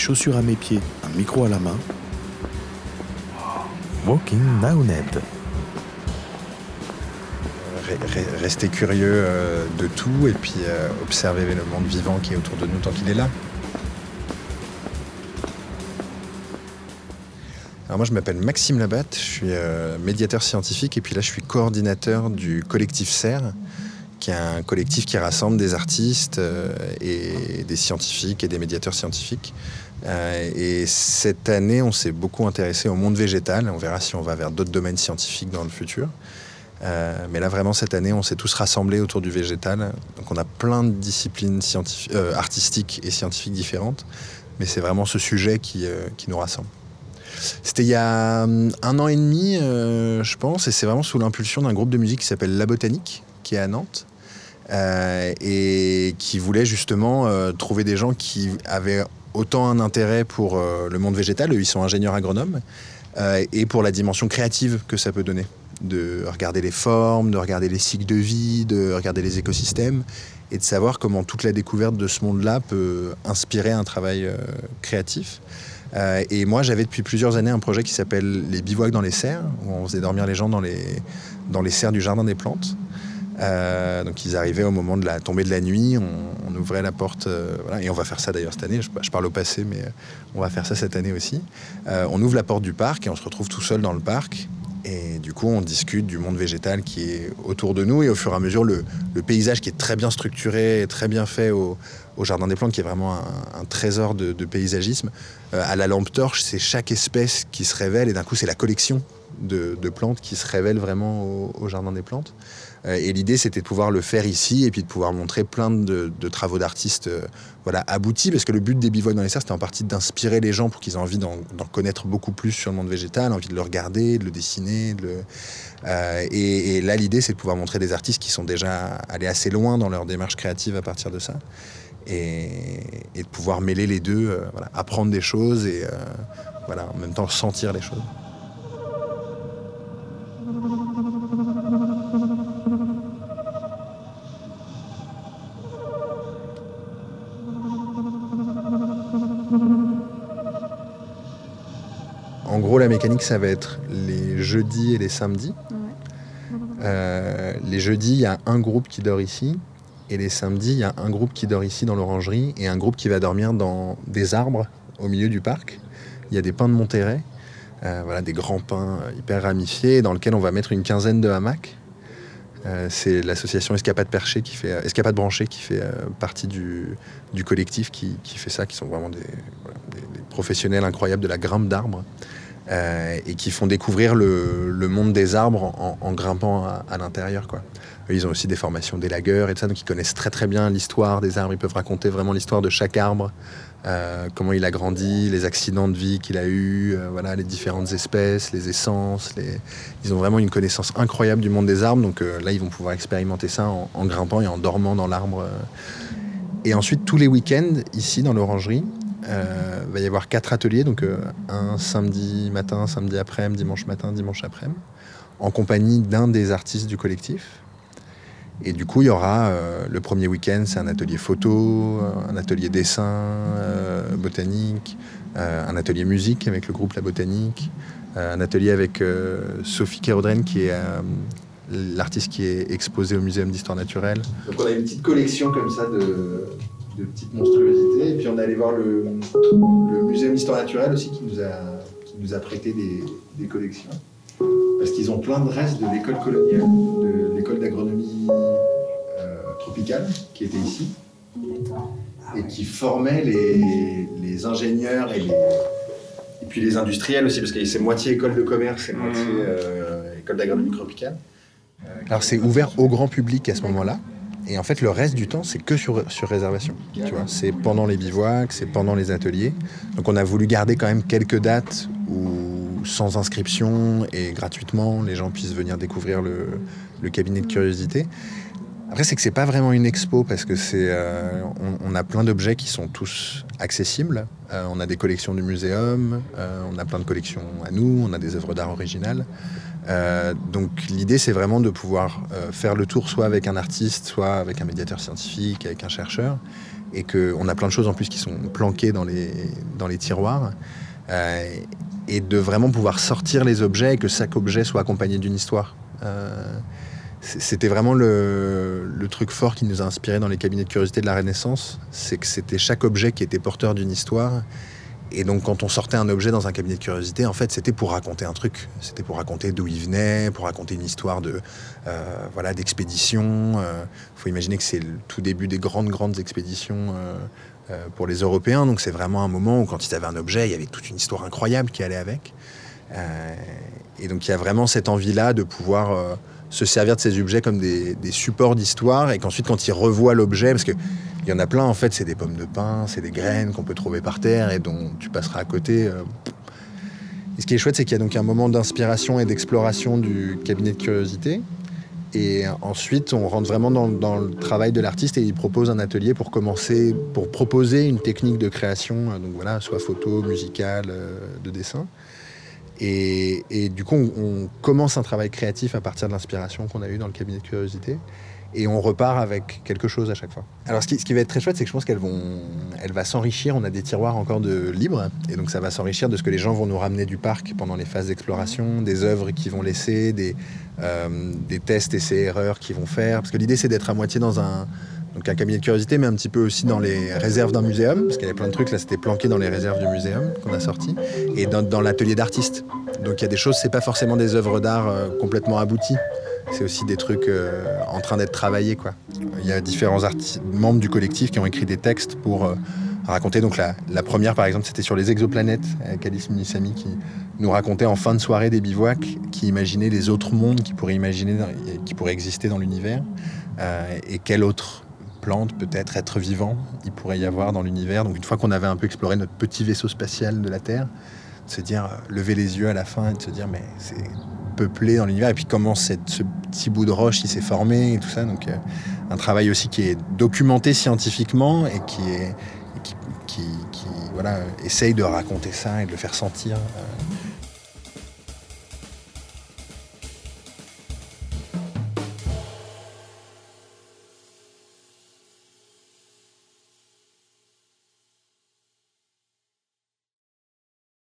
chaussures à mes pieds, un micro à la main. Walking Ned. Rester curieux euh, de tout et puis euh, observer le monde vivant qui est autour de nous tant qu'il est là. Alors moi je m'appelle Maxime Labatte, je suis euh, médiateur scientifique et puis là je suis coordinateur du collectif Serre, qui est un collectif qui rassemble des artistes euh, et des scientifiques et des médiateurs scientifiques. Euh, et cette année on s'est beaucoup intéressé au monde végétal, on verra si on va vers d'autres domaines scientifiques dans le futur. mais là vraiment cette année on s'est tous rassemblés autour du végétal, donc on a plein de disciplines artistiques et scientifiques différentes, mais c'est vraiment ce sujet qui nous rassemble. C'était il y a hum, un an et demi, euh, je pense, et c'est vraiment sous l'impulsion d'un groupe de musique qui s'appelle La Botanique, qui est à Nantes, euh, et qui voulait justement euh, trouver des gens qui avaient autant un intérêt pour le monde végétal, eux ils sont ingénieurs agronomes, et pour la dimension créative que ça peut donner de regarder les formes, de regarder les cycles de vie, de regarder les écosystèmes et de savoir comment toute la découverte de ce monde-là peut inspirer un travail créatif. Euh, et moi, j'avais depuis plusieurs années un projet qui s'appelle Les bivouacs dans les serres, où on faisait dormir les gens dans les, dans les serres du jardin des plantes. Euh, donc ils arrivaient au moment de la tombée de la nuit, on, ouvrait la porte, euh, et on va faire ça d'ailleurs cette année, je, parle au passé, mais on va faire ça cette année aussi. on ouvre la porte du parc et on se retrouve tout seul dans le parc, et du coup, on discute du monde végétal qui est autour de nous. Et au fur et à mesure, le, paysage qui est très bien structuré, très bien fait au, Jardin des Plantes, qui est vraiment un, trésor de, paysagisme. Euh, à la lampe torche, c'est chaque espèce qui se révèle. Et d'un coup, c'est la collection de, plantes qui se révèle vraiment au Jardin des Plantes. Euh, et l'idée, c'était de pouvoir le faire ici et puis de pouvoir montrer plein de, travaux d'artistes euh, voilà, aboutis, parce que le but des bivouacs dans les serres, c'était en partie d'inspirer les gens pour qu'ils aient envie d'en connaître beaucoup plus sur le monde végétal, envie de le regarder, de le dessiner. Euh, et, là, l'idée, c'est de pouvoir montrer des artistes qui sont déjà allés assez loin dans leur démarche créative à partir de ça. Et, de pouvoir mêler les deux, apprendre des choses et voilà, en même temps sentir les choses. En gros, la mécanique, ça va être les jeudis et les samedis. Euh, les jeudis, il y a un groupe qui dort ici. Et les samedis, il y a un groupe qui dort ici dans l'orangerie et un groupe qui va dormir dans des arbres au milieu du parc. Il y a des pins de Monterrey, euh, voilà, des grands pins hyper ramifiés dans lesquels on va mettre une quinzaine de hamacs. Euh, c'est l'association Escapade Perché qui fait Escapade Branchée qui fait partie du, collectif qui, fait ça, qui sont vraiment des, professionnels incroyables de la grimpe d'arbres. Euh, et qui font découvrir le, monde des arbres en, grimpant à, l'intérieur. Quoi. Ils ont aussi des formations d'élagueurs et tout ça, donc ils connaissent très très bien l'histoire des arbres. Ils peuvent raconter vraiment l'histoire de chaque arbre, euh, comment il a grandi, les accidents de vie qu'il a eu, euh, voilà, les différentes espèces, les essences. Ils ont vraiment une connaissance incroyable du monde des arbres. Donc là, ils vont pouvoir expérimenter ça en, en grimpant et en dormant dans l'arbre. Et ensuite, tous les week-ends, ici dans l'orangerie, il euh, va y avoir quatre ateliers, donc euh, un samedi matin, samedi après-midi, dimanche matin, dimanche après-midi, en compagnie d'un des artistes du collectif. Et du coup, il y aura euh, le premier week-end, c'est un atelier photo, un atelier dessin, botanique, un atelier musique avec le groupe La Botanique, un atelier avec Sophie Kérodren qui est l'artiste qui est exposé au Muséum d'histoire naturelle. Donc on a une petite collection comme ça de, de petites monstruosités. Et puis on est allé voir le, le Muséum d'histoire naturelle aussi qui nous a, qui nous a prêté des, des collections. Parce qu'ils ont plein de restes de l'école coloniale, de l'école d'agronomie euh, tropicale qui était ici. Et qui formait les, les ingénieurs et, les, et puis les industriels aussi, parce que c'est moitié école de commerce et moitié mmh. euh, école d'agronomie tropicale. Alors c'est ouvert au grand public à ce moment-là. Et en fait, le reste du temps, c'est que sur, réservation. Tu vois, c'est pendant les bivouacs, c'est pendant les ateliers. Donc, on a voulu garder quand même quelques dates où, sans inscription et gratuitement, les gens puissent venir découvrir le, le cabinet de curiosité. Après, c'est que c'est pas vraiment une expo parce que c'est, euh, on, a plein d'objets qui sont tous accessibles. Euh, on a des collections du muséum, euh, on a plein de collections à nous, on a des œuvres d'art originales. Euh, donc l'idée, c'est vraiment de pouvoir euh, faire le tour soit avec un artiste, soit avec un médiateur scientifique, avec un chercheur, et qu'on a plein de choses en plus qui sont planquées dans les, dans les tiroirs, euh, et de vraiment pouvoir sortir les objets et que chaque objet soit accompagné d'une histoire. c'était vraiment le, le, truc fort qui nous a inspiré dans les cabinets de curiosité de la Renaissance, c'est que c'était chaque objet qui était porteur d'une histoire et donc, quand on sortait un objet dans un cabinet de curiosité, en fait, c'était pour raconter un truc. C'était pour raconter d'où il venait, pour raconter une histoire de, euh, voilà, d'expédition. Il euh, faut imaginer que c'est le tout début des grandes, grandes expéditions euh, pour les Européens. Donc, c'est vraiment un moment où, quand ils avaient un objet, il y avait toute une histoire incroyable qui allait avec. et donc, il y a vraiment cette envie-là de pouvoir se servir de ces objets comme des, des supports d'histoire et qu'ensuite, quand ils revoient l'objet, parce que il y en a plein, en fait, c'est des pommes de pin, c'est des graines qu'on peut trouver par terre et dont tu passeras à côté. Euh. Et ce qui est chouette, c'est qu'il y a donc un moment d'inspiration et d'exploration du cabinet de curiosité. Et ensuite, on rentre vraiment dans, le travail de l'artiste et il propose un atelier pour commencer, pour proposer une technique de création, euh, donc voilà, soit photo, musicale, euh, de dessin. Et, du coup, on, on, commence un travail créatif à partir de l'inspiration qu'on a eue dans le cabinet de curiosité et on repart avec quelque chose à chaque fois. Alors ce qui, va être très chouette, c'est que je pense qu'elle va s'enrichir. On a des tiroirs encore de libres, et donc ça va s'enrichir de ce que les gens vont nous ramener du parc pendant les phases d'exploration, des œuvres qu'ils vont laisser, des, euh, des tests, essais, erreurs qu'ils vont faire. Parce que l'idée, c'est d'être à moitié dans un, donc cabinet de curiosité, mais un petit peu aussi dans les réserves d'un muséum, parce qu'il y avait plein de trucs, là c'était planqué dans les réserves du muséum qu'on a sorti, et dans, dans l'atelier d'artiste. Donc il y a des choses, c'est pas forcément des œuvres d'art euh, complètement abouties c'est aussi des trucs euh, en train d'être travaillés. Quoi. Il y a différents membres du collectif qui ont écrit des textes pour euh, raconter. Donc la, première, par exemple, c'était sur les exoplanètes, avec Alice qui nous racontait en fin de soirée des bivouacs, qui imaginait les autres mondes qui pourraient, imaginer, qui pourraient exister dans l'univers, et quelle autre plante, peut-être être vivant, il pourrait y avoir dans l'univers. Donc une fois qu'on avait un peu exploré notre petit vaisseau spatial de la Terre, de se dire, lever les yeux à la fin et de se dire, mais c'est peuplé dans l'univers et puis comment ce petit bout de roche s'est formé et tout ça. Donc euh, un travail aussi qui est documenté scientifiquement et qui est qui, voilà essaye de raconter ça et de le faire sentir. Euh,